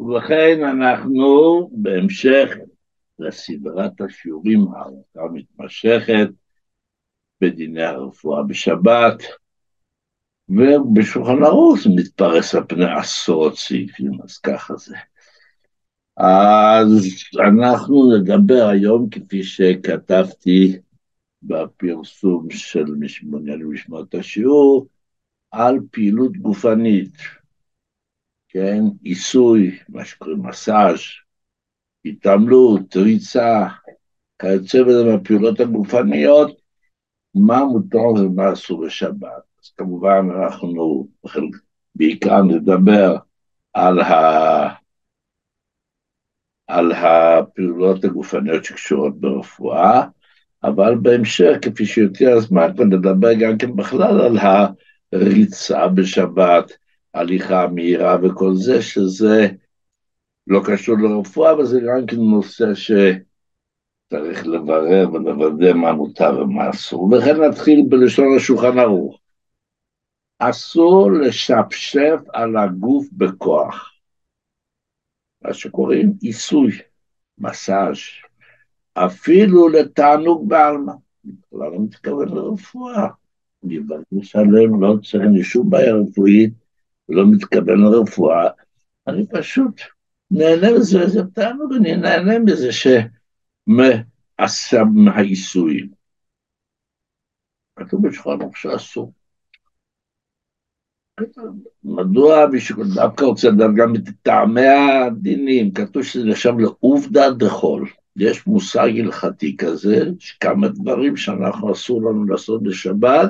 ובכן אנחנו בהמשך לסדרת השיעורים הארוכה מתמשכת בדיני הרפואה בשבת, ובשולחן ערוך מתפרס על פני עשרות סעיפים, אז ככה זה. אז אנחנו נדבר היום, כפי שכתבתי בפרסום של מעוניין לשמוע השיעור, על פעילות גופנית, כן, עיסוי, מה שקוראים מסאז', התעמלות, ריצה, כיוצא בזה מהפעולות הגופניות, מה מותר ומה אסור בשבת. אז כמובן אנחנו בעיקר נדבר על, ה... על הפעולות הגופניות שקשורות ברפואה, אבל בהמשך, כפי שיותר זמן, נדבר גם כן בכלל על הריצה בשבת, הליכה מהירה וכל זה, שזה לא קשור לרפואה, אבל זה גם כן נושא שצריך לברר ולוודא מה מותר ומה אסור. וכן נתחיל בלשון השולחן ערוך. אסור לשפשף על הגוף בכוח. מה שקוראים עיסוי, מסאז', אפילו לתענוג בעלמא. בכלל לא מתכוון לרפואה. אני מרגיש עליהם, לא צריך שום בעיה רפואית, לא מתכוון לרפואה. אני פשוט נהנה מזה, זה תענוג, אני נהנה מזה שמעשה מהעיסויים. כתוב בשולחן ערוך שאסור. מדוע מישהו דווקא רוצה לדעת גם את טעמי הדינים? כתוב שזה נחשב לעובדה דחול. יש מושג הלכתי כזה, שכמה דברים שאנחנו אסור לנו לעשות בשבת,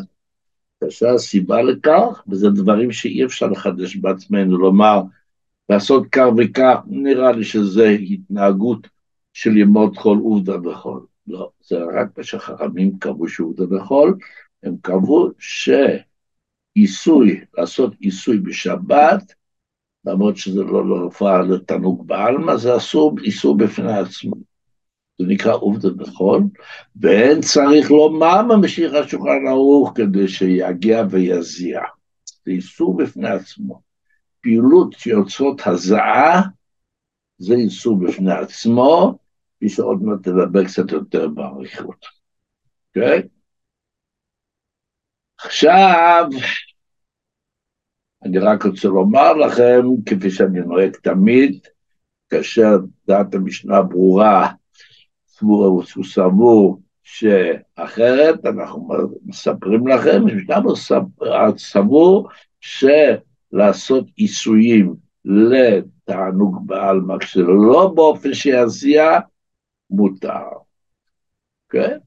קשה הסיבה לכך, וזה דברים שאי אפשר לחדש בעצמנו, לומר, לעשות כך וכך, נראה לי שזה התנהגות של ימות חול עובדה וחול. לא, זה רק מה שחכמים קבעו שעובדה וחול, הם קבעו שעיסוי, לעשות עיסוי בשבת, למרות שזה לא לרפואה לתענוג בעלמא, זה אסור, איסור בפני עצמו. זה נקרא עובדה בחול, ואין צריך לומר ממשיך השולחן ערוך כדי שיגיע ויזיע. זה איסור בפני עצמו. פעילות שיוצרות הזעה, זה איסור בפני עצמו, כפי שעוד מעט תדבר קצת יותר באריכות. אוקיי? Okay? עכשיו, אני רק רוצה לומר לכם, כפי שאני נוהג תמיד, כאשר דעת המשנה ברורה, הוא סבור שאחרת, אנחנו מספרים לכם, משנה סבור שלעשות עיסויים לתענוג בעלמא, כשלא באופן שיזיע, מותר. כן?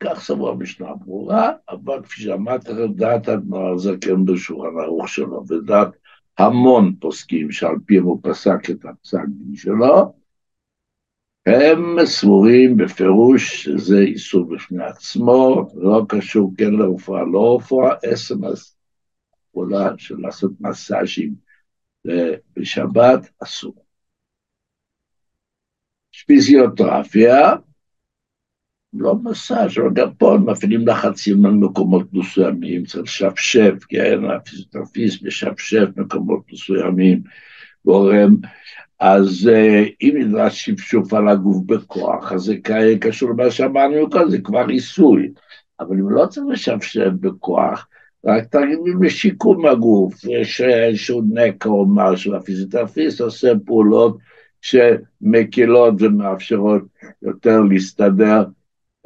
כך סבור המשנה ברורה, אבל כפי שאמרתי לכם, דעת אדמו"ר הזקן בשולחן ערוך שלו, ודעת המון פוסקים שעל פיהם הוא פסק את הפסק שלו, הם סבורים בפירוש שזה איסור בפני עצמו, לא קשור כן לרפואה, לא רפואה, עצם הפעולה של לעשות מסאז'ים בשבת אסור. פיזיותרפיה, לא מסאז', אבל גם פה מפעילים לחצים על מקומות מסוימים, צריך לשפשף, כן, הפיזיותרפיסט משפשף מקומות מסוימים, גורם אז uh, אם נדרש שפשוף על הגוף בכוח, אז זה קשור למה שאמרנו קודם, זה כבר עיסוי. אבל אם לא צריך לשפשף בכוח, רק תרגילים לשיקום הגוף, יש איזשהו נקע או משהו, הפיזיותרפיסט עושה פעולות שמקילות ומאפשרות יותר להסתדר.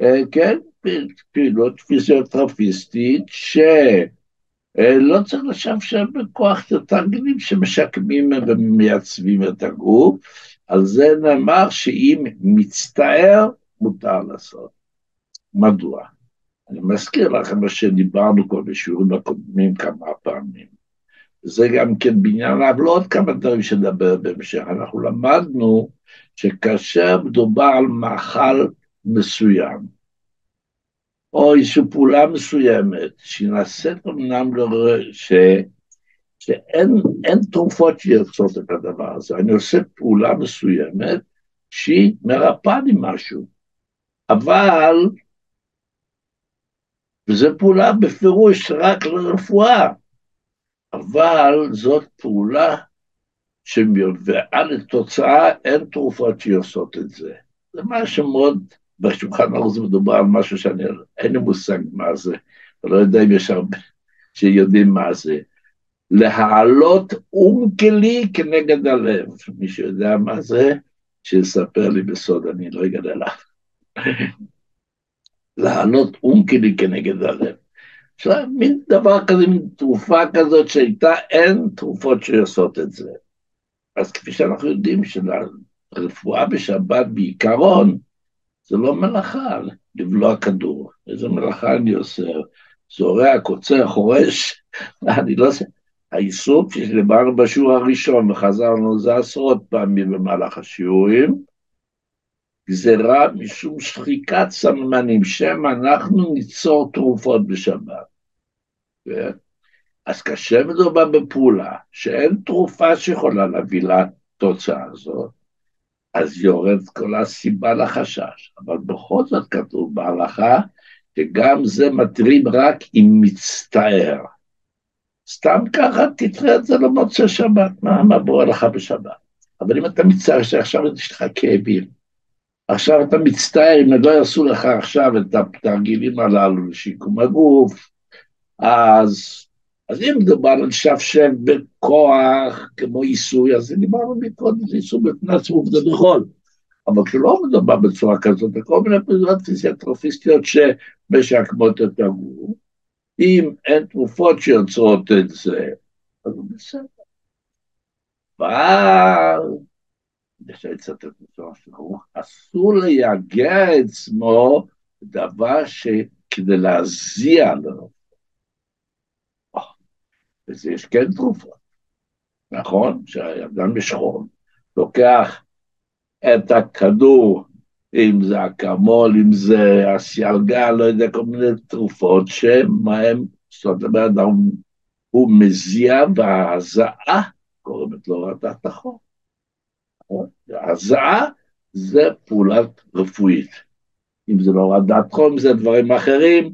Uh, כן, פעילות פיזיותרפיסטית ש... אה, לא צריך לשפשף בכוח את התרגילים שמשקמים ומייצבים את הגוף, על זה נאמר שאם מצטער, מותר לעשות. מדוע? אני מזכיר לכם מה שדיברנו כבר בשיעורים הקודמים כמה פעמים. זה גם כן בעניין לא עוד כמה דברים שנדבר בהמשך. אנחנו למדנו שכאשר מדובר על מאכל מסוים, או איזושהי פעולה מסוימת, שהיא נעשית אמנם לא... ש... שאין תרופות שיוצאות את הדבר הזה, אני עושה פעולה מסוימת שהיא מרפאה לי משהו, אבל, וזו פעולה בפירוש רק לרפואה, אבל זאת פעולה ועל התוצאה אין תרופות שעושות את זה. זה משהו מאוד, בשולחן ערוך זה מדובר על משהו שאני, אין לי מושג מה זה, לא יודע אם יש הרבה שיודעים מה זה. להעלות אונקלי כנגד הלב. מי שיודע מה זה, שיספר לי בסוד, אני לא אגלה לך. להעלות אונקלי כנגד הלב. עכשיו, מין דבר כזה, מין תרופה כזאת שהייתה, אין תרופות שעושות את זה. אז כפי שאנחנו יודעים שלרפואה בשבת בעיקרון, זה לא מלאכה לבלוע כדור. איזה מלאכה אני עושה? זורע, קוצר, חורש, אני לא עושה. האיסור, כפי שדיברנו בשיעור הראשון וחזרנו זה עשרות פעמים במהלך השיעורים, גזירה משום שחיקת סממנים, שמא אנחנו ניצור תרופות בשבת. כן? אז כאשר מדובר בפעולה שאין תרופה שיכולה להביא לתוצאה הזאת, אז יורד כל הסיבה לחשש. אבל בכל זאת כתוב בהלכה שגם זה מטרים רק אם מצטער. סתם ככה תתראה את זה למוצא שבת, מה, מה בורא לך בשבת? אבל אם אתה מצטער שעכשיו יש לך כאבים, עכשיו אתה מצטער אם לא יעשו לך עכשיו את התרגילים הללו לשיקום הגוף, אז, אז אם מדובר על שפשף בכוח כמו עיסוי, אז דיברנו מקודם, בפני עצמו וזה נכון. אבל כשלא מדובר בצורה כזאת, כל מיני פעולות פיזיאטרופיסטיות שמשקמות את הגוף, אם אין תרופות שיוצרות את זה, אז הוא בסדר. אבל, אפשר לצטט בצורה שלו, אסור לייגע עצמו דבר שכדי להזיע לו. וזה יש כן תרופות, נכון? שהאדם בשחור לוקח את הכדור אם זה אקמול, אם זה אסיאלגה, לא יודע, כל מיני תרופות שמה הם, זאת אומרת, הוא מזיע וההזעה גורמת להורדת החום. ההזעה זה פעולה רפואית. אם זה לא הורדת חום, זה דברים אחרים.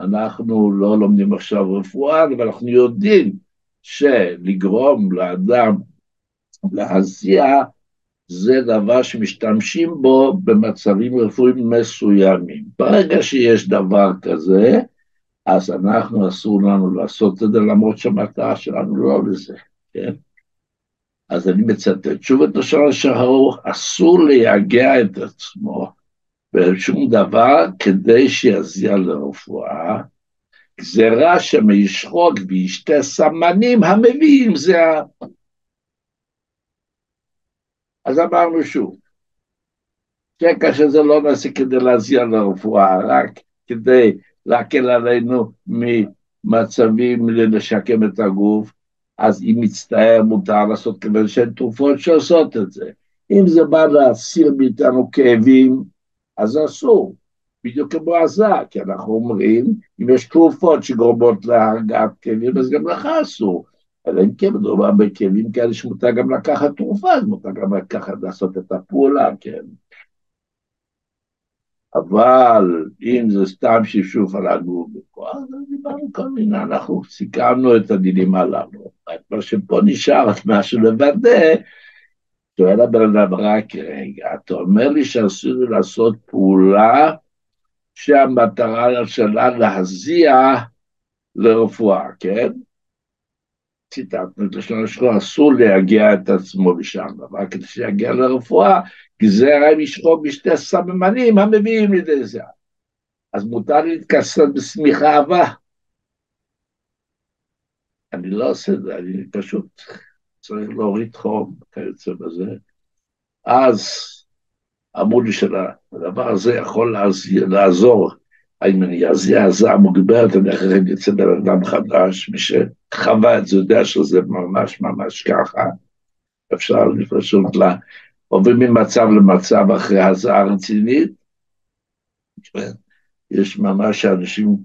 אנחנו לא לומדים עכשיו רפואה, אבל אנחנו יודעים שלגרום לאדם להזיע זה דבר שמשתמשים בו במצבים רפואיים מסוימים. ברגע שיש דבר כזה, אז אנחנו, אסור לנו לעשות את זה, למרות שהמטרה שלנו לא לזה, כן? אז אני מצטט שוב את לשון השחרור, אסור לייגע את עצמו בשום דבר כדי שיזיע לרפואה, גזירה שמישחוק וישתה סמנים המביאים זה אז אמרנו שוב, שכאשר זה לא נעשה כדי להזיע לרפואה, רק כדי להקל עלינו ממצבים לשקם את הגוף, אז אם מצטער מותר לעשות כיוון שאין תרופות שעושות את זה. אם זה בא להסיר מאיתנו כאבים, אז אסור. בדיוק כמו עזה, כי אנחנו אומרים, אם יש תרופות שגורמות להרגעת כאבים, אז גם לך אסור. אלא אם כן מדובר בכלים כאלה שמותר גם לקחת תרופה, אז מותר גם לקחת, לעשות את הפעולה, כן. אבל אם זה סתם שפשוף על הגוף, אז דיברנו כל מיני, אנחנו סיכמנו את הדינים הללו. מה שפה נשאר, משהו לוודא, שואל הבן אדם רק רגע, אתה אומר לי שאסור לעשות פעולה שהמטרה שלה להזיע לרפואה, כן? ציטטנו את לשון השחור, אסור להגיע את עצמו משם, אבל כדי שיגיע לרפואה, גזירה משחור בשתי סממנים המביאים לידי זה. אז מותר להתכסות בשמיכה אהבה. אני לא עושה את זה, אני פשוט צריך להוריד חום, כיוצא בזה. אז אמרו לי שהדבר הזה יכול לעזור האם אני אזיע הזעה מוגברת, אני אחרי זה יצא בן אדם חדש, מי שחווה את זה יודע שזה ממש ממש ככה. אפשר פשוט לה, עוברים ממצב למצב אחרי הזעה רצינית. יש ממש אנשים,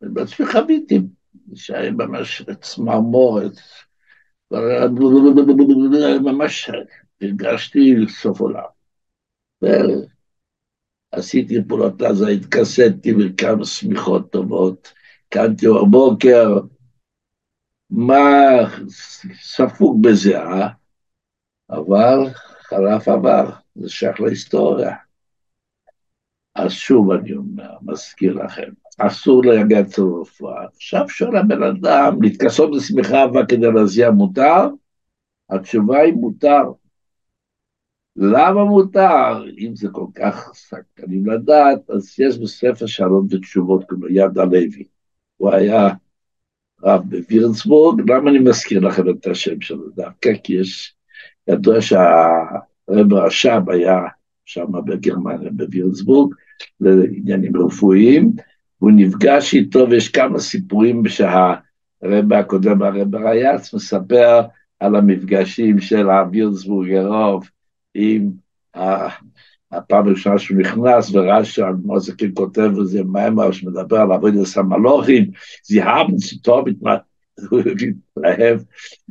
בעצמי חוויתי, שהיה ממש צמרמורת, ממש הרגשתי סוף עולם. עשיתי פעולות עזה, התכסדתי בכמה שמיכות טובות, קמתי בבוקר, מה ספוג בזיעה, אבל חלף עבר, זה שייך להיסטוריה. אז שוב אני אומר, מזכיר לכם, אסור להגיע אצל רפואה. עכשיו שואל הבן אדם, להתכסות בשמיכה אהבה כדי להזיע מותר? התשובה היא מותר. למה מותר? אם זה כל כך סקרנים לדעת, אז יש בספר שלום ותשובות כמו יד הלוי. הוא היה רב בווירנסבורג, למה אני מזכיר לכם את השם שלו דווקא? כי יש, ידוע שהרב רש"ב היה שם בגרמניה, בווירנסבורג, לעניינים רפואיים, הוא נפגש איתו, ויש כמה סיפורים שהרב הקודם, הרב רייץ, מספר על המפגשים של הווירנסבורגרוב עם הפעם הראשונה שהוא נכנס, ורש"י, מוזיקין כותב איזה מאמר שמדבר על עבודת המלוכים, זיהבן ציטוב, הוא מתלהב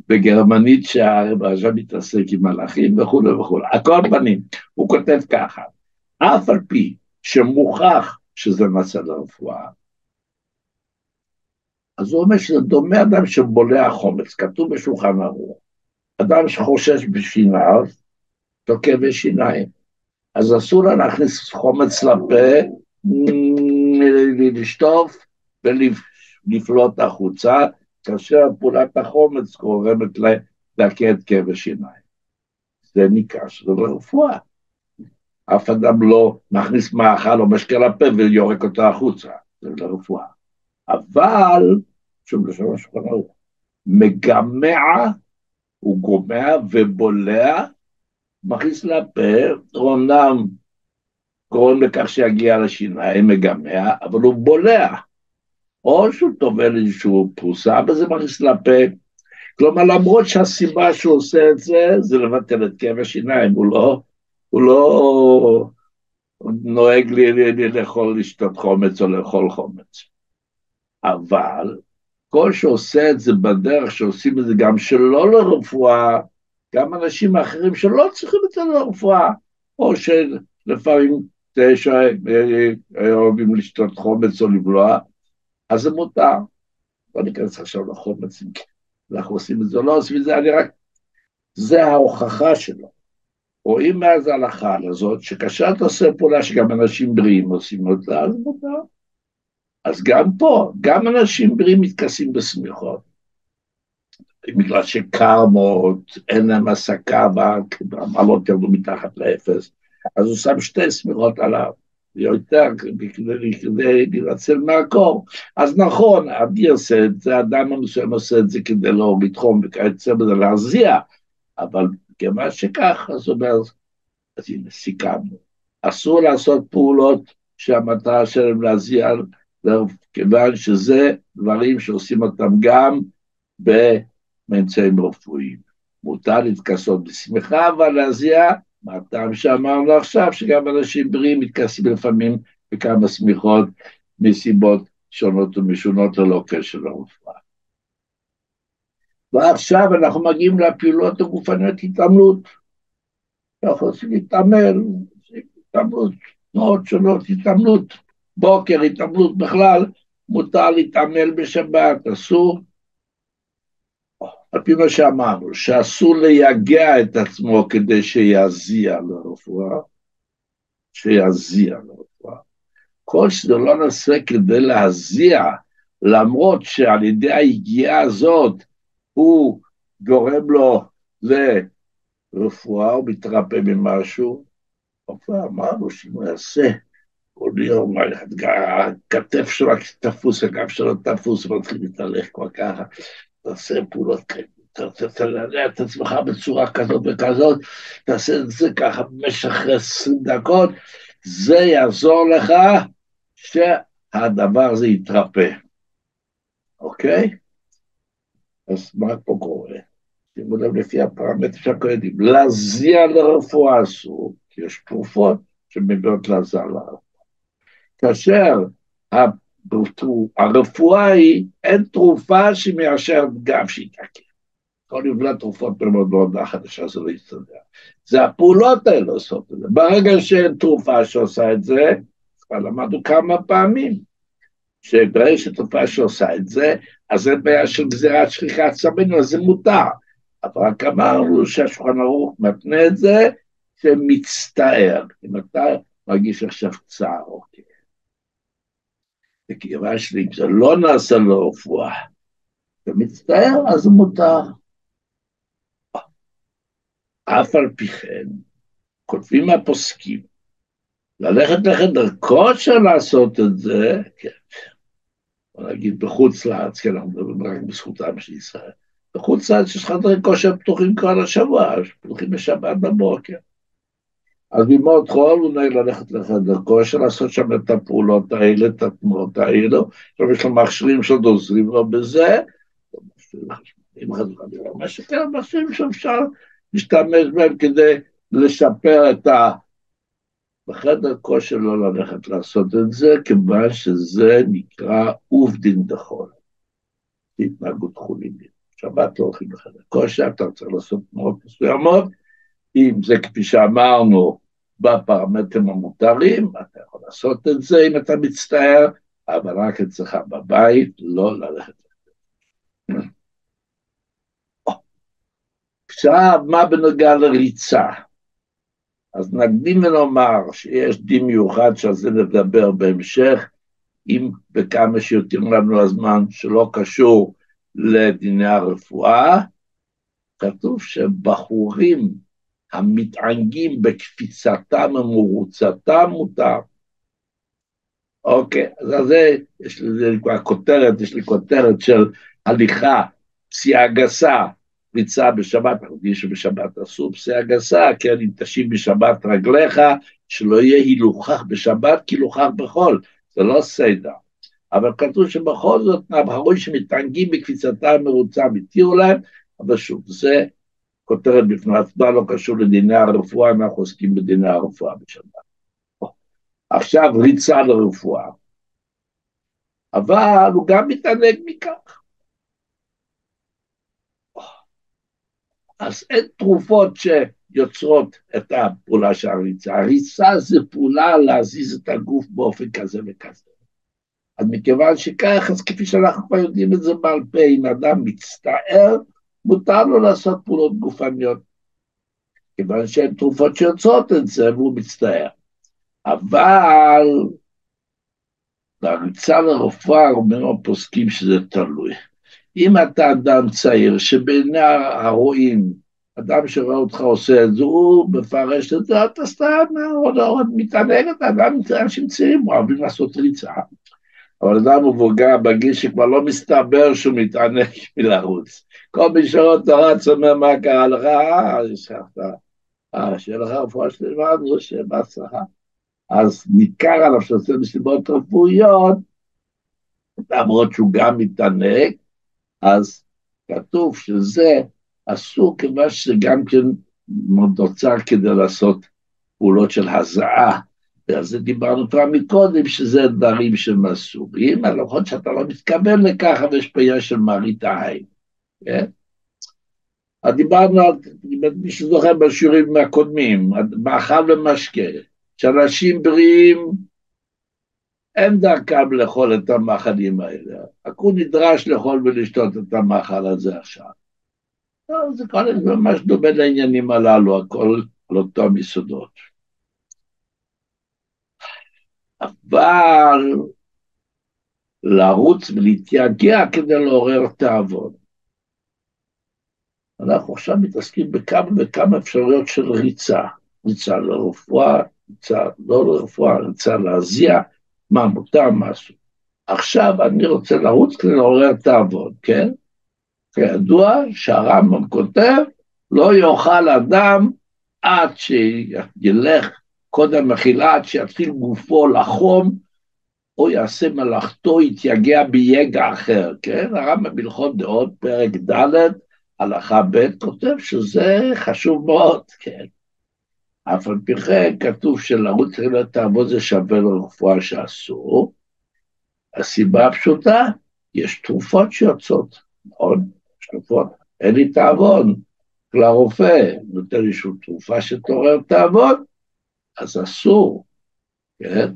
בגרמנית שהרש"י מתעסק עם מלאכים וכולי וכולי. על כל פנים, הוא כותב ככה, אף על פי שמוכח שזה מצד הרפואה, אז הוא אומר שזה דומה אדם שבולע חומץ, כתוב בשולחן ערוך. אדם שחושש בשיניו, תוקע בשיניים. אז אסור לה להכניס חומץ לפה, לשטוף ולפלוט החוצה, כאשר פעולת החומץ גורמת לדכא את כאב השיניים. זה נקרא שזה לרפואה. אף אדם לא מכניס מאכל או משקה לפה ויורק אותו החוצה, זה לרפואה. אבל, שוב לשון השולחן ערוך, מגמע, הוא גומע ובולע מכניס לפה, אמנם גורם לכך שיגיע לשיניים, מגמע, אבל הוא בולע. או שהוא טובל איזשהו פרוסה, וזה מכניס לפה. כלומר, למרות שהסיבה שהוא עושה את זה, זה לבטל את כאב השיניים, הוא לא, הוא לא נוהג לאכול, לשתות חומץ או לאכול חומץ. אבל כל שעושה את זה בדרך שעושים את זה גם שלא לרפואה, גם אנשים אחרים שלא צריכים את זה לרפואה, או שלפעמים תשע אוהבים לשתות חומץ או לבלוע, אז זה מותר. לא ניכנס עכשיו לחומץ, אנחנו עושים את זה או לא עושים את זה, אני רק... זה ההוכחה שלו. רואים מאז ההלכה הזאת, שכאשר אתה עושה פעולה שגם אנשים בריאים עושים אותה, אז מותר. אז גם פה, גם אנשים בריאים מתכסים בשמיכות. בגלל שקר מאוד, אין להם הסקה, והמעלות ירדו מתחת לאפס, אז הוא שם שתי שמיכות עליו, יותר כדי להינצל מהקור. אז נכון, אני עושה את זה, אדם המסוים עושה את זה כדי לא לתחום וכיוצא בזה, להזיע, אבל כיוון שכך, אז הוא אומר, אז הנה, סיכמנו. אסור לעשות פעולות שהמטרה שלהם להזיע, כיוון שזה דברים שעושים אותם גם ב... מאמצעים רפואיים. מותר להתכסות בשמחה, אבל להזיע, מה הטעם שאמרנו עכשיו, שגם אנשים בריאים מתכסים לפעמים בכמה שמיכות מסיבות שונות ומשונות ללא קשר לרפואה. ועכשיו אנחנו מגיעים לפעולות הגופניות התעמלות. אנחנו עושים להתעמל, התעמלות, תנועות שונות, התעמלות, בוקר, התעמלות בכלל, מותר להתעמל בשבת, אסור על פי מה שאמרנו, שאסור לייגע את עצמו כדי שיזיע לרפואה, שיזיע לרפואה. כל שזה לא נעשה כדי להזיע, למרות שעל ידי היגיעה הזאת הוא גורם לו לרפואה, הוא מתרפא ממשהו, אבל אמרנו שאם הוא יעשה כל יום, הכתף שלו תפוס, הגב שלו תפוס, ומתחיל להתהלך כבר ככה, תעשה פעולות כאלה, תעלה את עצמך בצורה כזאת וכזאת, תעשה את זה ככה במשך עשרים דקות, זה יעזור לך שהדבר הזה יתרפא, אוקיי? אז מה פה קורה? שימו לב לפי הפרמטר שאנחנו יודעים, להזיע לרפואה אסור, כי יש תרופות שמביאות להזעה לרפואה. כאשר הרפואה היא, אין תרופה שמיישרת גב שיתעכב. כל יבלת תרופות מאוד מאוד חדשה, זה לא יסתדר. זה הפעולות האלה עושות את זה. ברגע שאין תרופה שעושה את זה, כבר למדנו כמה פעמים, שברגע שתרופה שעושה את זה, אז אין בעיה של גזירת שכיחת סמינו, אז זה מותר. אבל רק אמרנו שהשולחן ערוך מתנה את זה שמצטער, אם אתה מרגיש עכשיו צער, אוקיי. וכיוון שאם זה לא נעשה לו רפואה, ומצטער, אז מותר. אף על פי כן, כותבים הפוסקים, ללכת לחדר של לעשות את זה, כן, בוא נגיד בחוץ לארץ, כן, אנחנו מדברים רק בזכותם של ישראל. בחוץ לארץ יש חדרי כושר פתוחים כל השבוע, פתוחים בשבת בבוקר. אז ממאוד חול הוא נהג ללכת לחדר כושר, לעשות שם את הפעולות האלה, את התנועות האלו, עכשיו יש לו מכשירים שעוד עוזרים לו בזה, מה שכן, מכשירים שאפשר להשתמש בהם כדי לשפר את ה... בחדר כושר לא ללכת לעשות את זה, כיוון שזה נקרא עובדין דחול, התנהגות חולינית. שבת לא הולכים לחדר כושר, אתה צריך לעשות תנועות מסוימות, אם זה כפי שאמרנו בפרמטרים המותרים, אתה יכול לעשות את זה אם אתה מצטער, אבל רק אצלך בבית, לא ללכת. עכשיו, מה בנוגע לריצה? אז נקדים ונאמר שיש דין מיוחד שעל זה נדבר בהמשך, אם וכמה שיותר לנו הזמן שלא קשור לדיני הרפואה, כתוב שבחורים המתענגים בקפיצתם ומרוצתם מותר. אוקיי, אז זה, יש כבר כותרת, יש לי כותרת של הליכה, פסיעה גסה, ריצה בשבת, יודעים שבשבת אסור פסיעה גסה, כן, אם תשיב בשבת רגליך, שלא יהיה הילוכך בשבת כי הילוכך בחול, זה לא סדר. אבל כתוב שבכל זאת, הבחורים שמתענגים בקפיצתם המרוצה, התירו להם, אבל שוב, זה כותרת בפני עצמה, לא קשור לדיני הרפואה, אנחנו עוסקים בדיני הרפואה בשבת. עכשיו ריצה לרפואה. אבל הוא גם מתענג מכך. אז אין תרופות שיוצרות את הפעולה של הריצה. הריצה זה פעולה להזיז את הגוף באופן כזה וכזה. אז מכיוון שכך, אז כפי שאנחנו כבר יודעים את זה בעל פה, אם אדם מצטער, מותר לו לעשות פעולות גופניות, כיוון שהן תרופות שיוצרות את זה והוא מצטער. אבל בריצה לרפואה אומרים הפוסקים שזה תלוי. אם אתה אדם צעיר שבעיני הרואים, אדם שרואה אותך עושה את זה, הוא מפרש את זה, אתה סתם עוד עוד מתענג, אתה אדם, אנשים צעירים אוהבים לעשות ריצה. אבל אדם מבוגר בגיל שכבר לא מסתבר שהוא מתענג מלרוץ. כל מי שרואה אותו רץ אומר מה קרה לך, אה, השכחת, אה, שיהיה לך רפואה שלמה, נו, שיהיה בהצלחה. אז ניכר עליו שעושה מסיבות רפואיות, למרות שהוא גם מתענג, אז כתוב שזה אסור כיוון שזה גם כן נוצר כדי לעשות פעולות של הזעה. ועל זה דיברנו כבר מקודם, שזה דברים שהם אסורים, למרות שאתה לא מתכוון לכך, אבל יש פה עניין של מראית העין, כן? אז דיברנו על, מי שזוכר בשיעורים הקודמים, מאכל ומשקה, שאנשים בריאים, אין דרכם לאכול את המאכלים האלה. רק הוא נדרש לאכול ולשתות את המאכל הזה עכשיו. לא, זה כל ממש דומה לעניינים הללו, הכל על אותם יסודות. אבל לרוץ ולהתייגע כדי לעורר תאבון. אנחנו עכשיו מתעסקים בכמה וכמה אפשרויות של ריצה, ריצה לרפואה, ריצה לא לרפואה, ריצה להזיע, מה מותר, מה אסור. עכשיו אני רוצה לרוץ כדי לעורר תאבון, כן? כידוע שהרמב"ם כותב, לא יאכל אדם עד שילך קודם מחילה עד שיתחיל גופו לחום, או יעשה מלאכתו, יתייגע ביגע אחר, כן? הרמב"ם בהלכות דעות, פרק ד', הלכה ב', כותב שזה חשוב מאוד, כן. אף על פי כן כתוב שלרוץ תחילת תעבוד זה שווה לרפואה שאסור. הסיבה הפשוטה, יש תרופות שיוצאות, נכון? יש תרופות, אין לי תעבוד, לרופא נותן שום תרופה שתעורר תעבוד, אז אסור, כן?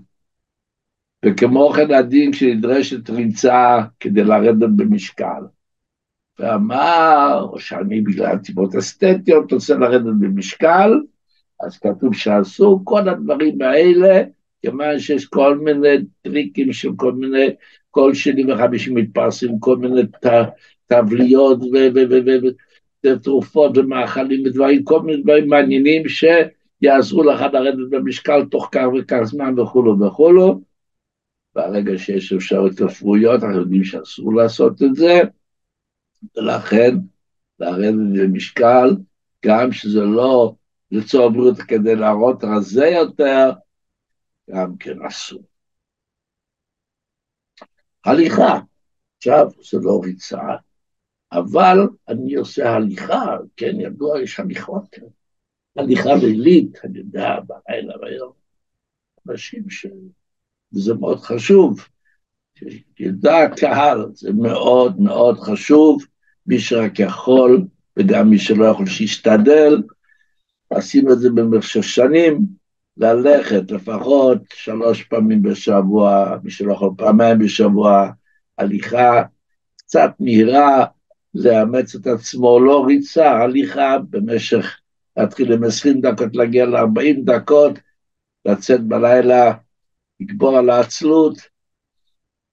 וכמו כן הדין כשנדרשת ריצה כדי לרדת במשקל. ואמר, או שאני בגלל סיבות אסתטיות רוצה לרדת במשקל, אז כתוב שאסור כל הדברים האלה, כיוון שיש כל מיני טריקים של כל מיני, כל שני וחמישים מתפרסים כל מיני תבליות ותרופות ומאכלים ודברים, כל מיני דברים מעניינים שיעזרו לך לרדת במשקל תוך כך וכך זמן וכולו וכולו. ברגע שיש אפשרות רפואיות, אנחנו יודעים שאסור לעשות את זה, ולכן לרדת במשקל, גם שזה לא לצורך בריאות כדי להראות רזה יותר, גם כן אסור. הליכה, עכשיו זה לא ריצה, אבל אני עושה הליכה, כן, ידוע, יש הליכות, הליכה לילית, אני יודע, בלילה והיום, אנשים ש... וזה מאוד חשוב, שידע הקהל, זה מאוד מאוד חשוב, מי שרק יכול, וגם מי שלא יכול שישתדל, עשינו את זה במשך שנים, ללכת לפחות שלוש פעמים בשבוע, מי שלא יכול פעמיים בשבוע, הליכה קצת מהירה, לאמץ את עצמו, לא ריצה, הליכה במשך, להתחיל עם עשרים דקות, להגיע לארבעים דקות, לצאת בלילה, לגבור על העצלות,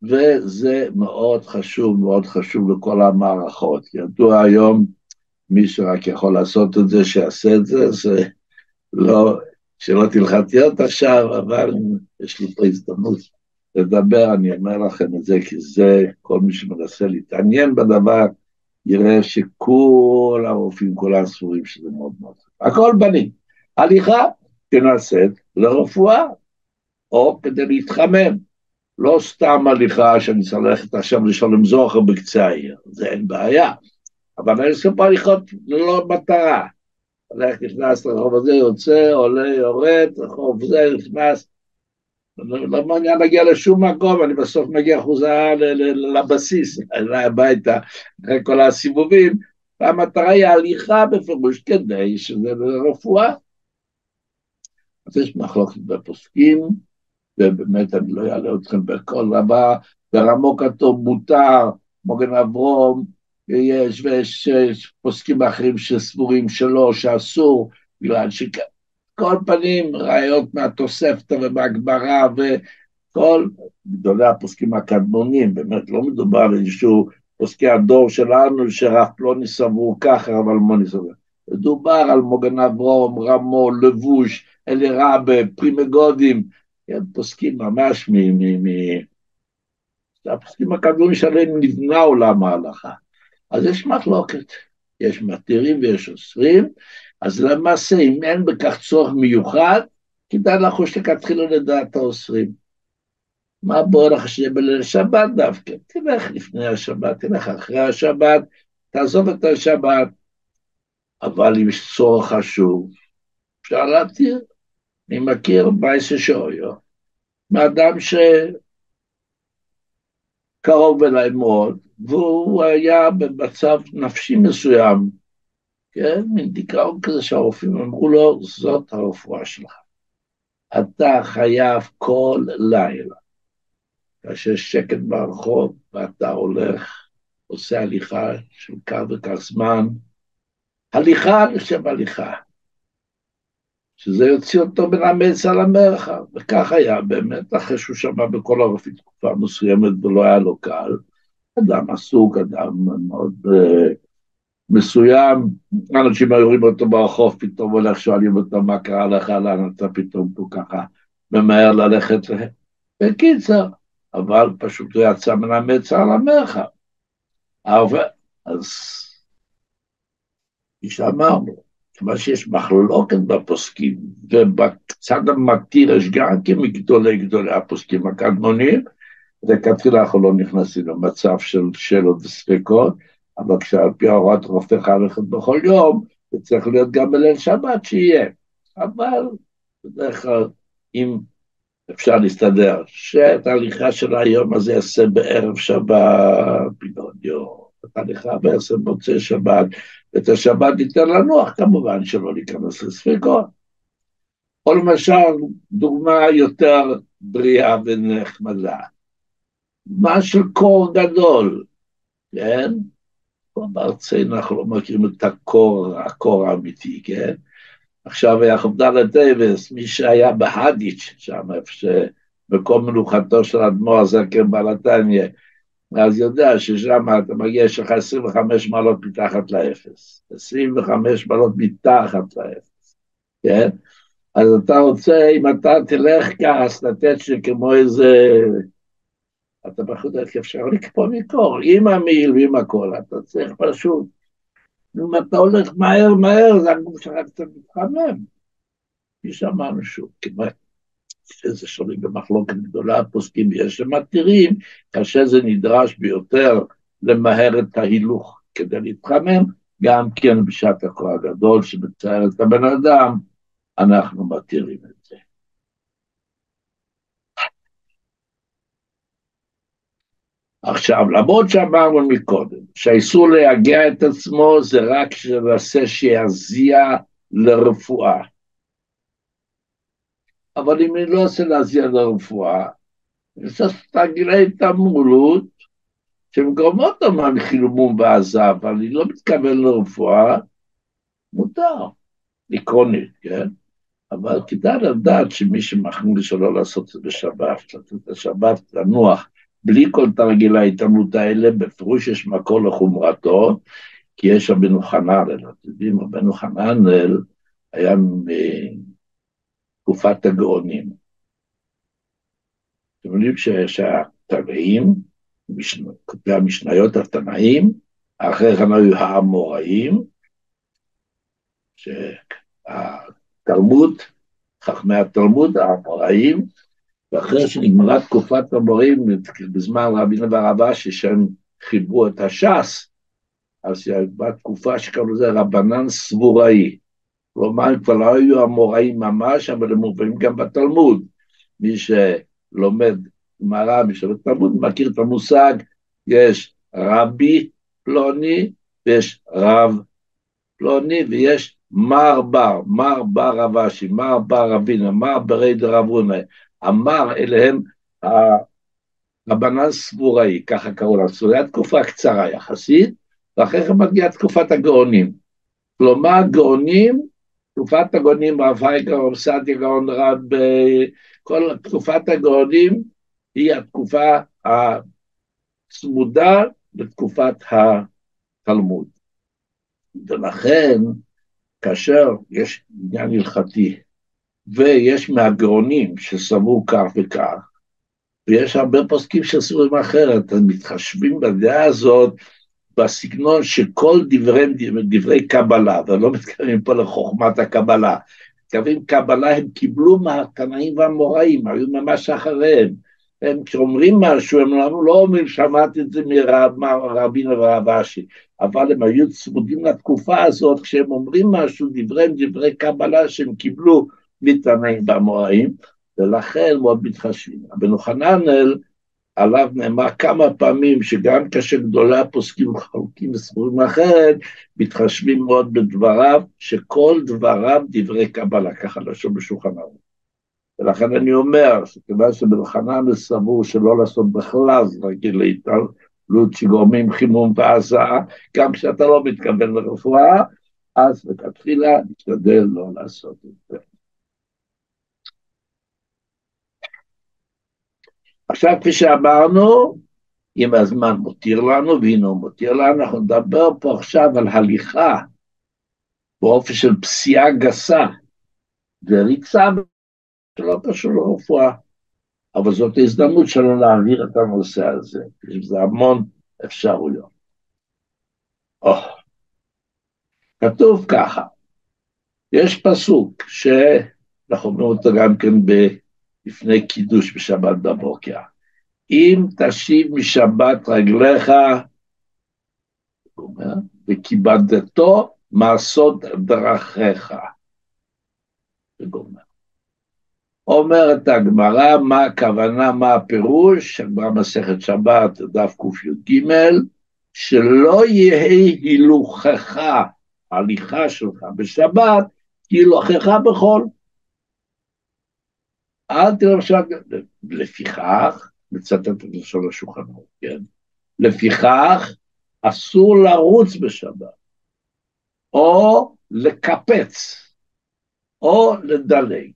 וזה מאוד חשוב, מאוד חשוב לכל המערכות. ידוע היום, מי שרק יכול לעשות את זה, שיעשה את זה, זה לא, שלא תלחציות עכשיו, אבל יש לי פה הזדמנות לדבר, אני אומר לכם את זה, כי זה, כל מי שמנסה להתעניין בדבר, יראה שכל הרופאים, כולם סבורים שזה מאוד מאוד חשוב. הכל בנים. הליכה תנעשית לרפואה, או כדי להתחמם. לא סתם הליכה שאני צריך ללכת עכשיו לשלם זוכר בקצה העיר, זה אין בעיה. אבל אני עושה פה הליכות ללא מטרה. הולך, נכנס לרחוב הזה, יוצא, עולה, יורד, רחוב זה, נכנס. לא, מעוניין להגיע לשום מקום, אני בסוף מגיע חוזרה לבסיס, אליי הביתה, אחרי כל הסיבובים, והמטרה היא הליכה בפירוש כדי שזה לרפואה. אז יש מחלוקת בפוסקים, ובאמת אני לא אעלה אתכם בכל דבר, ברמו כתוב מותר, מוגן אברום, יש, ויש פוסקים אחרים שסבורים שלא, שאסור, בגלל שכל מיני ראיות מהתוספתא ומהגמרא וכל גדולי הפוסקים הקדמונים, באמת לא מדובר על איזשהו פוסקי הדור שלנו, שרב פלוני סבור ככה, אלמוני סבור. מדובר על מגן אברהם, רמ"א, לבוש, אליה רבה, פרי מגדים, פוסקים ממש מ... מ, מ הפוסקים הקדמונים שעליהם נבנה עולם ההלכה. אז יש מחלוקת, יש מתירים ויש אוסרים, אז למעשה אם אין בכך צורך מיוחד, כדאי לחוש לכתחילה לדעת האוסרים. מה לך שיהיה בליל שבת דווקא? תלך לפני השבת, תלך אחרי השבת, תעזוב את השבת. אבל אם יש צורך חשוב, אפשר להתיר. אני מכיר בייסה שויו, מאדם שקרוב אליי מאוד, והוא היה במצב נפשי מסוים, כן, מין דיכאון כזה שהרופאים אמרו לו, זאת הרפואה שלך. אתה חייב כל לילה, כאשר שקט ברחוב ואתה הולך, עושה הליכה של כך וכך זמן, הליכה לשם הליכה. שזה יוציא אותו מן המץ על המרחב, וכך היה באמת, אחרי שהוא שמע בכל הרופאים תקופה מסוימת ולא היה לו קל, אדם עסוק, אדם מאוד uh, מסוים, אנשים היו רואים אותו ברחוב, פתאום הולך, שואלים אותו מה קרה לך, לאן אתה פתאום פה ככה ממהר ללכת. בקיצר, אבל פשוט הוא יצא מן המץ על המרחב. אז כפי שאמרנו, כיוון שיש מחלוקת בפוסקים, ובצד המתיר יש גם כן מגדולי גדולי הפוסקים הקדמונים, לכתחילה אנחנו לא נכנסים למצב של שאלות וספקות, אבל כשעל פי הוראת רופא חייב ללכת בכל יום, זה צריך להיות גם בליל שבת שיהיה. אבל בדרך כלל, אם אפשר להסתדר, שאת ההליכה של היום הזה יעשה בערב שבת, פתאום יום, את ההליכה בעשר מוצאי שבת, ואת השבת ניתן לנוח, כמובן שלא להיכנס לספקות. או למשל, דוגמה יותר בריאה ונחמדה. מה של קור גדול, כן? פה בארצנו אנחנו לא מכירים את הקור, הקור האמיתי, כן? עכשיו יעקב דלת דייבס, מי שהיה בהדיץ', שם איפה שמקום מנוחתו של אדמו"ר הזקן בעלתניה, אז יודע ששם אתה מגיע, יש לך 25 מעלות מתחת לאפס, 25 מעלות מתחת לאפס, כן? אז אתה רוצה, אם אתה תלך אז לתת שכמו איזה... אתה איך אפשר לקפוא מקור, עם המעיל ועם הכל, אתה צריך פשוט. אם אתה הולך מהר מהר, זה הגוף שלך קצת מתחמם. כפי שאמרנו שוב, כמעט שזה שונה במחלוקת גדולה, הפוסקים יש שמתירים, כאשר זה נדרש ביותר למהר את ההילוך כדי להתחמם, גם כן בשעת הכוח הגדול שמצער את הבן אדם, אנחנו מתירים את זה. עכשיו, למרות שאמרנו מקודם, שהאיסור להגיע את עצמו זה רק שנעשה שיזיע לרפואה. אבל אם אני לא עושה להזיע לרפואה, אני עושה תרגילי תמולות שמגרמות אומן חילומום ועזה, אבל אני לא מתכוון לרפואה, מותר, עקרונית, כן? אבל כדאי לדעת שמי שמחמיר שלא לעשות את זה בשבת, לתת את השבת לנוח בלי כל תרגיל ההתעמלות האלה, בפירוש יש מקור לחומרתו, כי יש רבנו חננאל, אתם יודעים, רבנו חננאל היה מתקופת הגאונים. אתם יודעים שהתנאים, כותבי המשניות התנאים, אחרי כן היו האמוראים, שהתלמוד, חכמי התלמוד, האמוראים, ואחרי שנגמרה תקופת המורים, בזמן רבינו והרב אשי, שהם חיברו את הש"ס, אז הייתה תקופה שקראו לזה רבנן סבוראי. כלומר, הם כבר לא היו המוראים ממש, אבל הם מובאים גם בתלמוד. מי שלומד גמרא, מי שלומד תלמוד, מכיר את המושג, יש רבי פלוני ויש רב פלוני ויש מר בר, מר בר רב אשי, מר בר רבינה, מר ברי דרב רונה. אמר אליהם רבנן סבוראי, ככה קראו לה, זו הייתה תקופה קצרה יחסית, ואחרי כן מגיעה תקופת הגאונים. כלומר, גאונים, תקופת הגאונים, רב הייקר, רב סעדיה גאון רב, כל תקופת הגאונים היא התקופה הצמודה לתקופת התלמוד. ולכן, כאשר יש עניין הלכתי, ויש מהגאונים שסברו כך וכך, ויש הרבה פוסקים שסבורים אחרת, הם מתחשבים בדעה הזאת בסגנון שכל דברי, דברי קבלה, ולא מתכוונים פה לחוכמת הקבלה, מתכוונים קבלה הם קיבלו מהתנאים והמוראים, היו ממש אחריהם. הם כשאומרים משהו, הם לא אומרים, שמעתי את זה מרבינו ורב אשי, אבל הם היו צמודים לתקופה הזאת, כשהם אומרים משהו, דבריהם דברי קבלה שהם קיבלו מתנאים באמוראים, ולכן מאוד מתחשבים. רבנו חננאל, עליו נאמר כמה פעמים שגם כאשר גדולי הפוסקים חלוקים וסבורים אחרת, מתחשבים מאוד בדבריו, שכל דבריו דברי קבלה, ככה לשון בשולחן ערוך. ולכן אני אומר, שכיוון שבן חננאל סבור שלא לעשות בכלל רגיל להתעלות שגורמים חימום והזעה, גם כשאתה לא מתכוון לרפואה, אז לכתחילה נשתדל לא לעשות את זה. עכשיו, כפי שאמרנו, אם הזמן מותיר לנו, והנה הוא מותיר לנו, אנחנו נדבר פה עכשיו על הליכה באופן של פסיעה גסה וריצה שלא קשור לרפואה. אבל זאת ההזדמנות שלנו להעביר את הנושא הזה, יש בזה המון אפשרויות. Oh. כתוב ככה, יש פסוק שאנחנו אומרים אותו גם כן ב... לפני קידוש בשבת בבוקר. אם תשיב משבת רגליך, וכיבדתו מעשות דרכיך. וגומר. אומרת הגמרא, מה הכוונה, מה הפירוש, הגמרא מסכת שבת, דף קי"ג, שלא יהא הילוכך, הליכה שלך בשבת, כהילוכך בחול. אל תראה עכשיו, לפיכך, מצטט את לשון השולחנות, כן? לפיכך, אסור לרוץ בשבת, או לקפץ, או לדלג.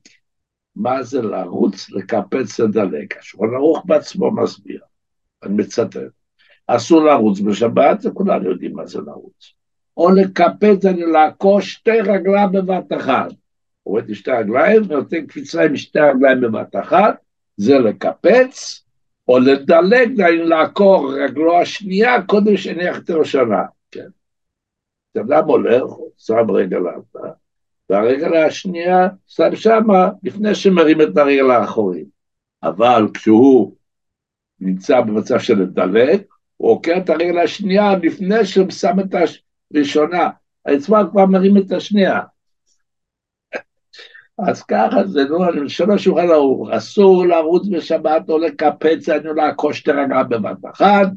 מה זה לרוץ, לקפץ, לדלג? השולחן ערוך בעצמו מסביר, אני מצטט. אסור לרוץ בשבת, זה כולם יודעים מה זה לרוץ. או לקפץ, אני לעקור שתי רגליו בבת אחת. הורדתי שתי רגליים ונותן קפיצה עם שתי רגליים בבת אחת, זה לקפץ, או לדלג, לעקור רגלו השנייה קודם שהניח את הראשונה. כן. אדם הולך, שם רגל ארבע, והרגל השנייה שם שמה לפני שמרים את הרגל האחורית. אבל כשהוא נמצא במצב של לדלג, הוא עוקר את הרגל השנייה לפני שהוא שם את הראשונה. האצבע כבר מרים את השנייה. אז ככה זה, נו, אני לשון השולחן ערוך, אסור לרוץ בשבת או לקפץ, אני לעקור שתי רגליו בבת אחת,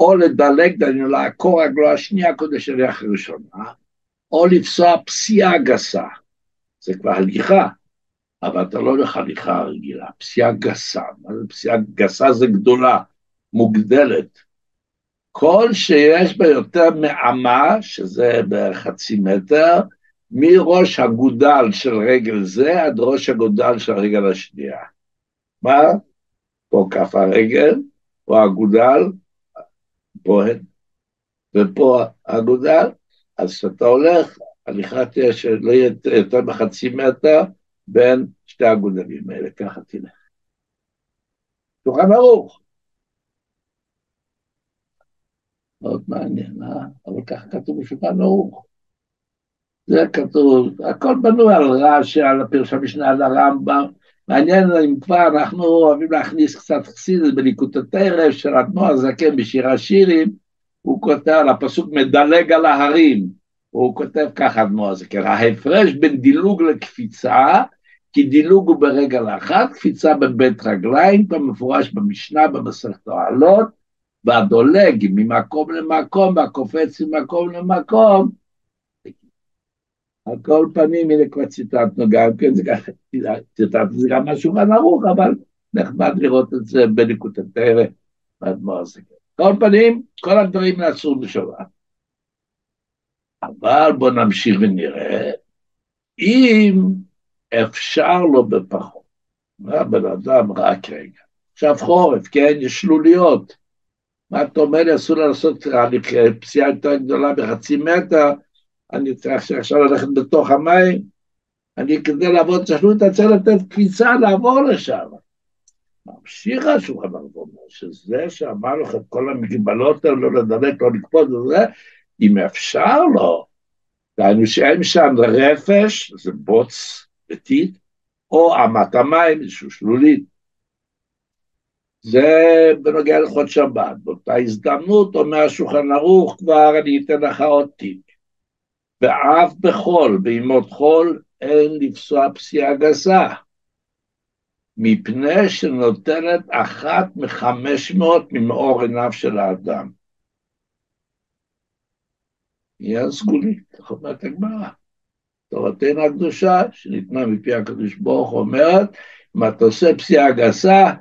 או לדלג, דהיינו לעקור רגלו השנייה קודם שריח ראשונה, או לפסוע פסיעה גסה, זה כבר הליכה, אבל אתה לא הולך הליכה רגילה, פסיעה גסה, מה זה פסיעה גסה? זה גדולה, מוגדלת. כל שיש בה יותר מאמה, שזה בחצי מטר, מראש הגודל של רגל זה עד ראש הגודל של הרגל השנייה. מה? פה כף הרגל, פה הגודל, פה הן, ופה הגודל, אז כשאתה הולך, הליכה תהיה שלא יהיה יותר מחצי מטר בין שתי הגודלים האלה, ככה תלך. שולחן ערוך. מאוד מעניין, אה? אבל ככה כתוב בשולחן ערוך. זה כתוב, הכל בנוי על רש"י, על הפרש המשנה, על הרמב"ם. מעניין אם כבר אנחנו אוהבים להכניס קצת חסידת בליקוד הטרף של אדמו הזקן בשיר השירים, הוא כותב על הפסוק מדלג על ההרים, הוא כותב ככה אדמו הזקן, ההפרש בין דילוג לקפיצה, כי דילוג הוא ברגל אחת, קפיצה בבית רגליים, כבר מפורש במשנה במסכת העלות, והדולג ממקום למקום, והקופץ ממקום למקום, על כל פנים, הנה כבר ציטטנו גם כן, זה ככה, ציטטנו זה גם מהשולחן ערוך, אבל נחמד לראות את זה בניקוד התרא, באדמו"ר הזה. כל פנים, כל הדברים נעשו בשבת. אבל בואו נמשיך ונראה, אם אפשר לו בפחות, הבן אדם רק רגע, עכשיו חורף, כן, יש שלוליות, מה אתה אומר? לי, אסור לעשות פסיעה יותר גדולה בחצי מטר, אני צריך עכשיו ללכת בתוך המים, אני כדי לעבוד צ'חלות, אתה צריך לתת קפיצה לעבור לשם. ממשיך השולחן ערוך שזה שאמר לך את כל המגבלות האלה, לא לדלק, לא לקפוץ וזה, אם אפשר לו, דהיינו שאין שם רפש, זה בוץ ביתית, או אמת המים, איזשהו שלולית. זה בנוגע לחוד שבת. באותה הזדמנות, אומר השולחן ערוך, כבר אני אתן לך עוד טיפ. ואף בחול, בימות חול, אין לפסוע פסיעה גסה, מפני שנותנת אחת מחמש מאות ממאור עיניו של האדם. נהיה סגולי, כך אומרת הגמרא. תורתנו הקדושה, שניתנה מפי הקדוש ברוך הוא, אומרת, אם אתה עושה פסיעה גסה,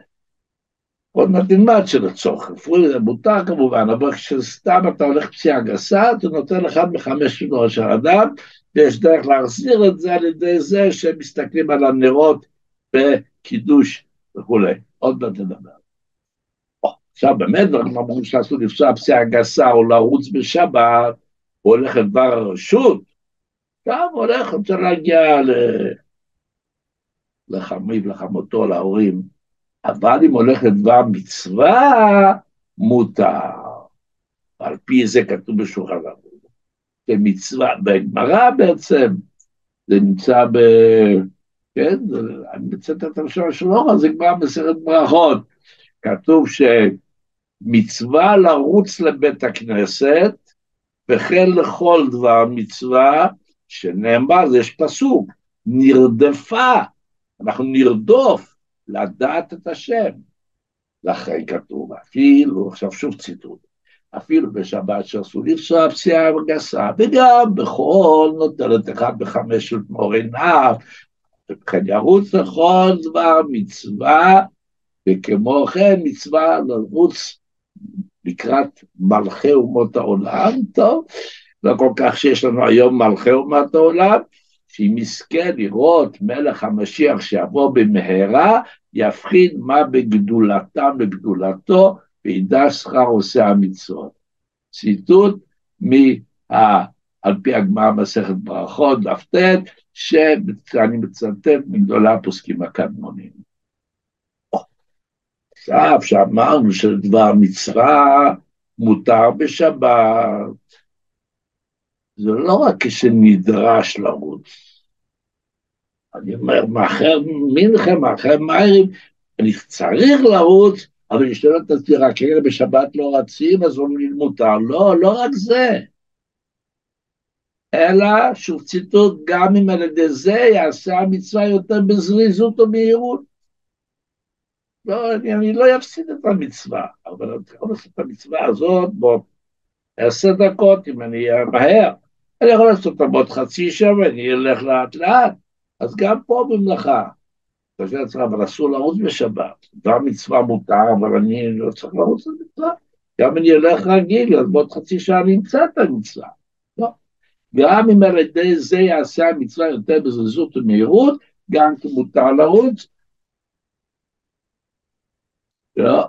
עוד מעט נלמד שלצורך רפואי זה מותר כמובן, אבל כשסתם אתה הולך פציעה גסה, אתה נותן אחד מחמש שנור של אדם, ויש דרך להחזיר את זה על ידי זה שהם מסתכלים על הנרות בקידוש וכולי. עוד מעט נדבר. עכשיו באמת, אנחנו אומרים שאסור לפסוע פציעה גסה או לרוץ בשבת, הוא הולך לדבר הרשות, הוא הולך, רוצה להגיע לחמיו, לחמותו, להורים. אבל אם הולך לדבר מצווה, מותר. על פי זה כתוב בשולחן ערוך. כמצווה, בגמרא בעצם, זה נמצא ב... כן, אני מצטט את הראשון שלו, זה כבר מסכת ברכות. כתוב שמצווה לרוץ לבית הכנסת, וכן לכל דבר מצווה, שנאמר, יש פסוק, נרדפה, אנחנו נרדוף, לדעת את השם. לכן כתוב, אפילו, עכשיו שוב ציטוט, אפילו בשבת שאסור לפסוע פסיעה גסה, וגם בכל נוטלת אחד בחמש של מור עיניו, וכן ירוץ לכל דבר מצווה, וכמו כן מצווה לרוץ לקראת מלכי אומות העולם, טוב, לא כל כך שיש לנו היום מלכי אומות העולם, שאם יזכה לראות מלך המשיח שיבוא במהרה, יבחין מה בגדולתם בגדולתו, וידע שכר עושה המצוות. ציטוט מה... על פי הגמרא מסכת ברכות, דף ט', שאני מצטט מגדולי הפוסקים הקדמונים. עכשיו, שאמרנו שדבר מצווה מותר בשבת, זה לא רק כשנדרש לרוץ. אני אומר, מאחר מנחה, מאחר מערים, אני צריך לרוץ, אבל אני שואל את עצמי, רק רגע בשבת לא רצים, אז אומרים מותר. לא, לא רק זה. אלא, שוב ציטוט, גם אם על ידי זה יעשה המצווה יותר בזריזות ומהירות. לא, אני, אני לא אפסיד את המצווה, אבל אני יכול לעשות את המצווה הזאת בוא, עשר דקות, אם אני אהיה מהר. אני יכול לעשות אותה בעוד חצי שעה ואני אלך לאט לאט. אז גם פה במלאכה, חושב לעצמך, אבל אסור לרוץ בשבת. גם מצווה מותר, אבל אני לא צריך לרוץ במצווה. גם אני אלך רגיל, אז בעוד חצי שעה אני אמצא את המצווה. לא. גם אם על ידי זה יעשה המצווה יותר בזריזות ומהירות, גם כי מותר לרוץ. לא.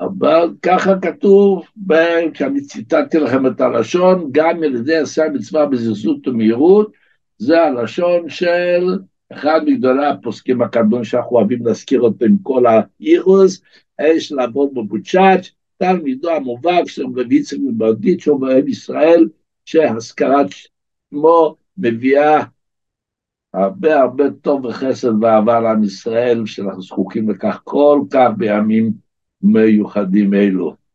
אבל ככה כתוב, כשאני ציטטתי לכם את הלשון, גם על ידי עשה המצווה בזריזות ומהירות, זה הלשון של אחד מגדולי הפוסקים הקדמון שאנחנו אוהבים להזכיר אותו עם כל האירוס, האש לעבוד בבוצ'אץ', תלמידו המובהק של רבי יצחק מברדיצ'ו ואוהב ישראל, שהזכרת שמו מביאה הרבה הרבה טוב וחסד ואהבה לעם ישראל, שאנחנו זקוקים לכך כל כך בימים מיוחדים אלו.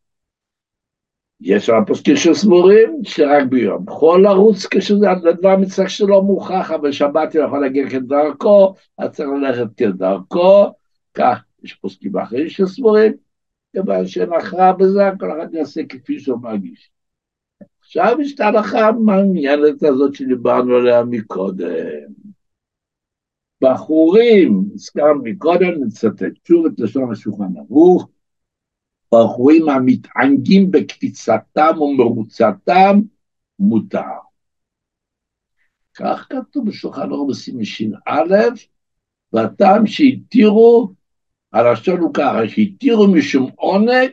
יש שם פוסקים שסבורים שרק ביום יכול לרוץ כשזה הדבר מצטרך שלא מוכח, אבל שבת יכול להגיע כדרכו, אז צריך ללכת כדרכו, כך יש פוסקים אחרים שסבורים, כיוון שאין הכרעה בזה, כל אחד יעשה כפי שהוא מרגיש. עכשיו יש את ההלכה המעניינת הזאת שדיברנו עליה מקודם. בחורים, הזכרנו מקודם, נצטט שוב את לשון השולחן ערוך, בחורים המתענגים בקפיצתם ומרוצתם, מותר. כך כתוב בשולחן ערוך בסימן ש"א, והטעם שהתירו, הלשון הוא ככה, שהתירו משום עונג,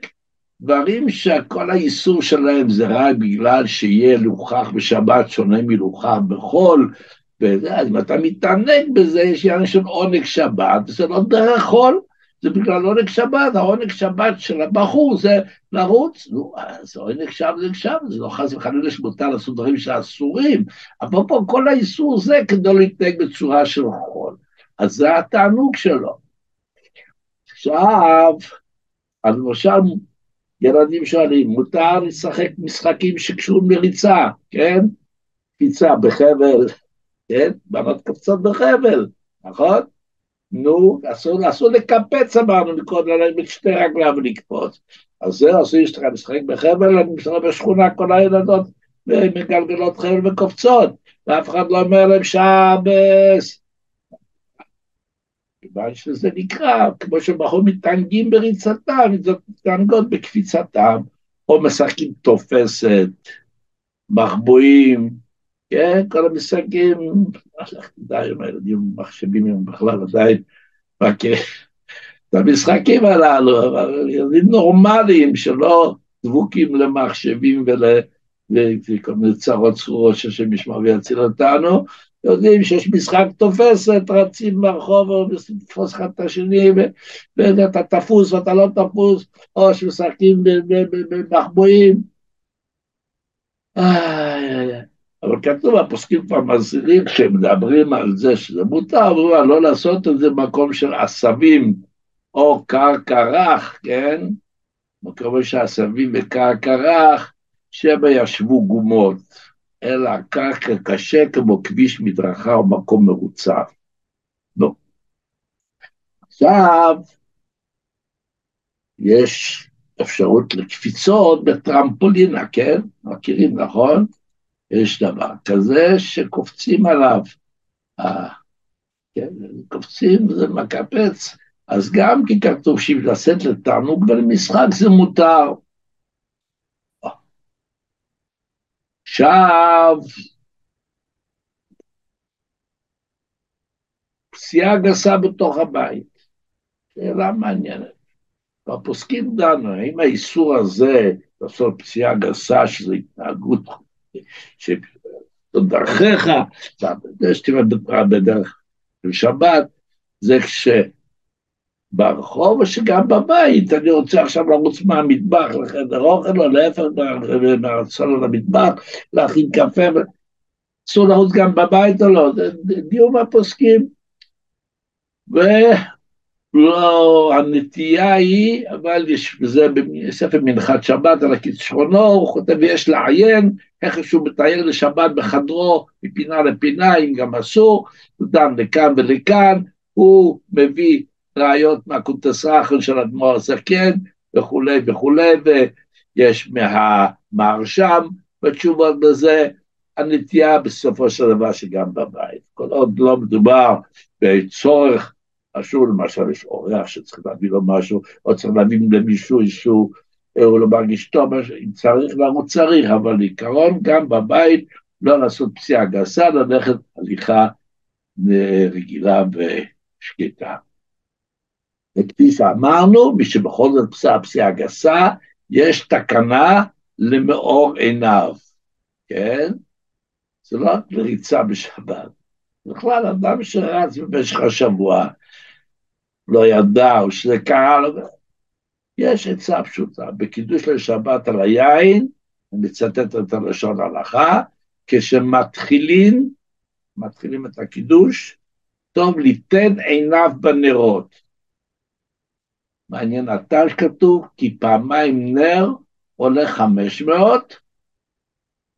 דברים שכל האיסור שלהם זה רק בגלל שיהיה הילוכך בשבת שונה מהילוכך בחול, וזה, אז אם אתה מתענג בזה, יש עניין של עונג שבת, זה לא דרך חול, זה בגלל עונג שבת, העונג שבת של הבחור זה לרוץ, נו, אז עונג שם זה שם, זה לא חס וחלילה שמותר לעשות דברים שאסורים, אבל פה כל האיסור זה כדי להתנהג בצורה של חול, אז זה התענוג שלו. עכשיו, אז למשל, ילדים שואלים, מותר לשחק משחקים שקשורים לריצה, כן? קפיצה בחבל, כן? בנות קפצות בחבל, נכון? נו, אסור, אסור לקפץ אמרנו מקודם, את שתי רגליו ולקפוץ. אז זה אסור יש לך לשחק בחבל, אני מסתובב בשכונה, כל הילדות מגלגלות חבל וקופצות, ואף אחד לא אומר להם שבס. כיוון שזה נקרא, כמו שבחור מתענגים בריצתם, זאת מתענגות בקפיצתם, או משחקים תופסת, מחבואים, כן, כל המשחקים, תדע אם הילדים מחשבים הם בכלל עדיין רק את המשחקים הללו, אבל ילדים נורמליים שלא דבוקים למחשבים ולכל מיני צרות צרורות שהשם ישמע ויציל אותנו, יודעים שיש משחק תופסת, רצים ברחוב לתפוס אחד את השני, ואתה תפוס ואתה לא תפוס, או שמשחקים במחבואים. איי איי איי. אבל כתוב, הפוסקים כבר מזהירים, כשהם מדברים על זה שזה מותר, אומרים לא לעשות את זה במקום של עשבים או קרקע רך, כן? מקום שעשבים וקרקע רך, שבע ישבו גומות, אלא קרקע קשה כמו כביש מדרכה או מקום מרוצף. לא. עכשיו, יש אפשרות לקפיצות בטרמפולינה, כן? מכירים, נכון? יש דבר כזה שקופצים עליו. אה, כן, קופצים, זה מקפץ, אז גם כי כתוב שאם לשאת לתענוג ולמשחק זה מותר. עכשיו, פסיעה גסה בתוך הבית. שאלה מעניינת. והפוסקים דנו, האם האיסור הזה לעשות פסיעה גסה, שזו התנהגות, שדרכיך, שתראה בדרך בשבת, זה כש... ברחוב או שגם בבית, אני רוצה עכשיו לרוץ מהמטבח לחדר אוכל או להפך מהרצון למטבח, להכין קפה, אסור לרוץ גם בבית או לא, דיון מהפוסקים. ולא, הנטייה היא, אבל יש בזה בספר מנחת שבת על הכישרונו, הוא כותב, יש לעיין איך שהוא מתאר לשבת בחדרו מפינה לפינה, אם גם אסור, דן לכאן ולכאן, הוא מביא ראיות מהקונטסרחל של אדמו"ר הזקן וכולי וכולי, ויש מהמהרשם בתשובות לזה, הנטייה בסופו של דבר שגם בבית. כל עוד לא מדובר בצורך, אסור למשל יש אורח שצריך להביא לו משהו, או צריך להביא למישהו איזשהו, הוא לא מרגיש טוב, אם צריך לרוץ צריך, אבל לעיקרון גם בבית לא לעשות פסיעה גסה, ללכת הליכה רגילה ושקטה. וכפי שאמרנו, מי שבכל זאת פסעה פסיעה גסה, יש תקנה למאור עיניו, כן? זה לא רק לריצה בשבת. בכלל, אדם שרץ במשך השבוע, לא ידע, או שזה קרה לו, יש עצה פשוטה, בקידוש לשבת על היין, אני מצטט את הלשון ההלכה, כשמתחילים, מתחילים את הקידוש, טוב ליתן עיניו בנרות. מעניין אתה שכתוב, כי פעמיים נר עולה 500,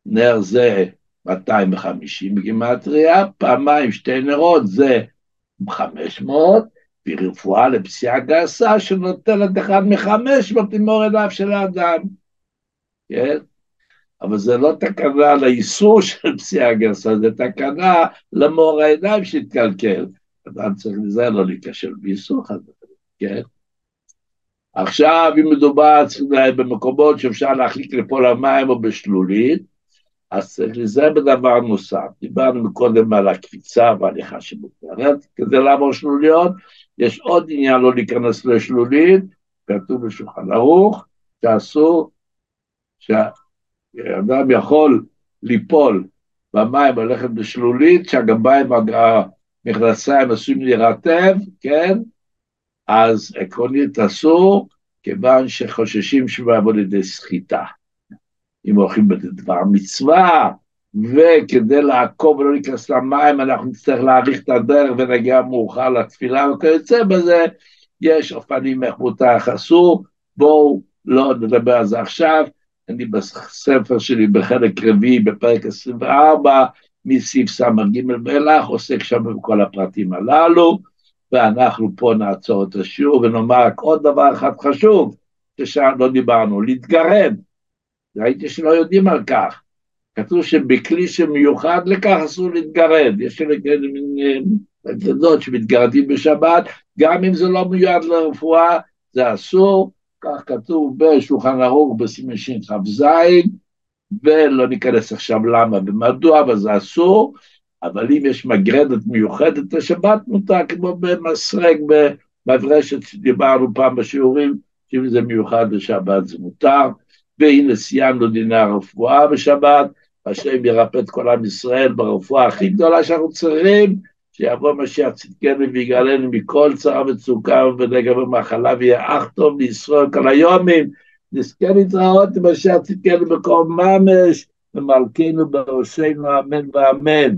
נר זה 250 בגימטריה, פעמיים שתי נרות זה 500, ורפואה לפסיעה גסה שנותנת אחד מ-500 למור עיניו של האדם, כן? אבל זה לא תקנה לאיסור של פסיעה גסה, זה תקנה למור העיניים שהתקלקל. אדם צריך לזה לא להיכשל באיסור הזה, כן? עכשיו, אם מדובר במקומות שאפשר להחליק לפה למים או בשלולית, אז להיזהר בדבר נוסף. דיברנו מקודם על הקפיצה וההליכה שמותרת, כדי לעבור שלוליות, יש עוד עניין לא להיכנס לשלולית, כתוב בשולחן ערוך, שאסור, שאדם יכול ליפול במים וללכת בשלולית, שהגביים, המכנסיים עשויים להירטב, כן? אז עקרונית אסור, כיוון שחוששים שהוא יעבוד לידי סחיטה. אם הולכים בדבר מצווה, וכדי לעקוב ולא להיכנס למים, אנחנו נצטרך להאריך את הדרך ונגיע מאוחר לתפילה וכיוצא בזה, יש אופנים איך מותר אסור, בואו לא נדבר על זה עכשיו, אני בספר שלי בחלק רביעי בפרק 24, מסעיף ס"ג ואילך, עוסק שם בכל הפרטים הללו, ואנחנו פה נעצור את השיעור ונאמר רק עוד דבר אחד חשוב, ששם לא דיברנו, להתגרד. ראיתי שלא יודעים על כך. כתוב שבכלי שמיוחד לכך אסור להתגרד. יש כאלה מין אגדות שמתגרדים בשבת, גם אם זה לא מיועד לרפואה, זה אסור, כך כתוב בשולחן ערוך בסימן שכ"ז, ולא ניכנס עכשיו למה ומדוע, אבל זה אסור, אבל אם יש מגרדת מיוחדת לשבת, מותר כמו במסרק, במברשת שדיברנו פעם בשיעורים, שאם זה מיוחד לשבת זה מותר, והנה סיימנו דיני הרפואה בשבת, השם ירפא את כל עם ישראל ברפואה הכי גדולה שאנחנו צריכים, שיבוא משיח צדקנו ויגאלנו מכל צרה וצוקה ונגע ומחלה ויהיה אך טוב לישראל כל היומים, נזכה להתראות עם משיח צדקנו בקום ממש, ומלכנו בראשנו אמן ואמן.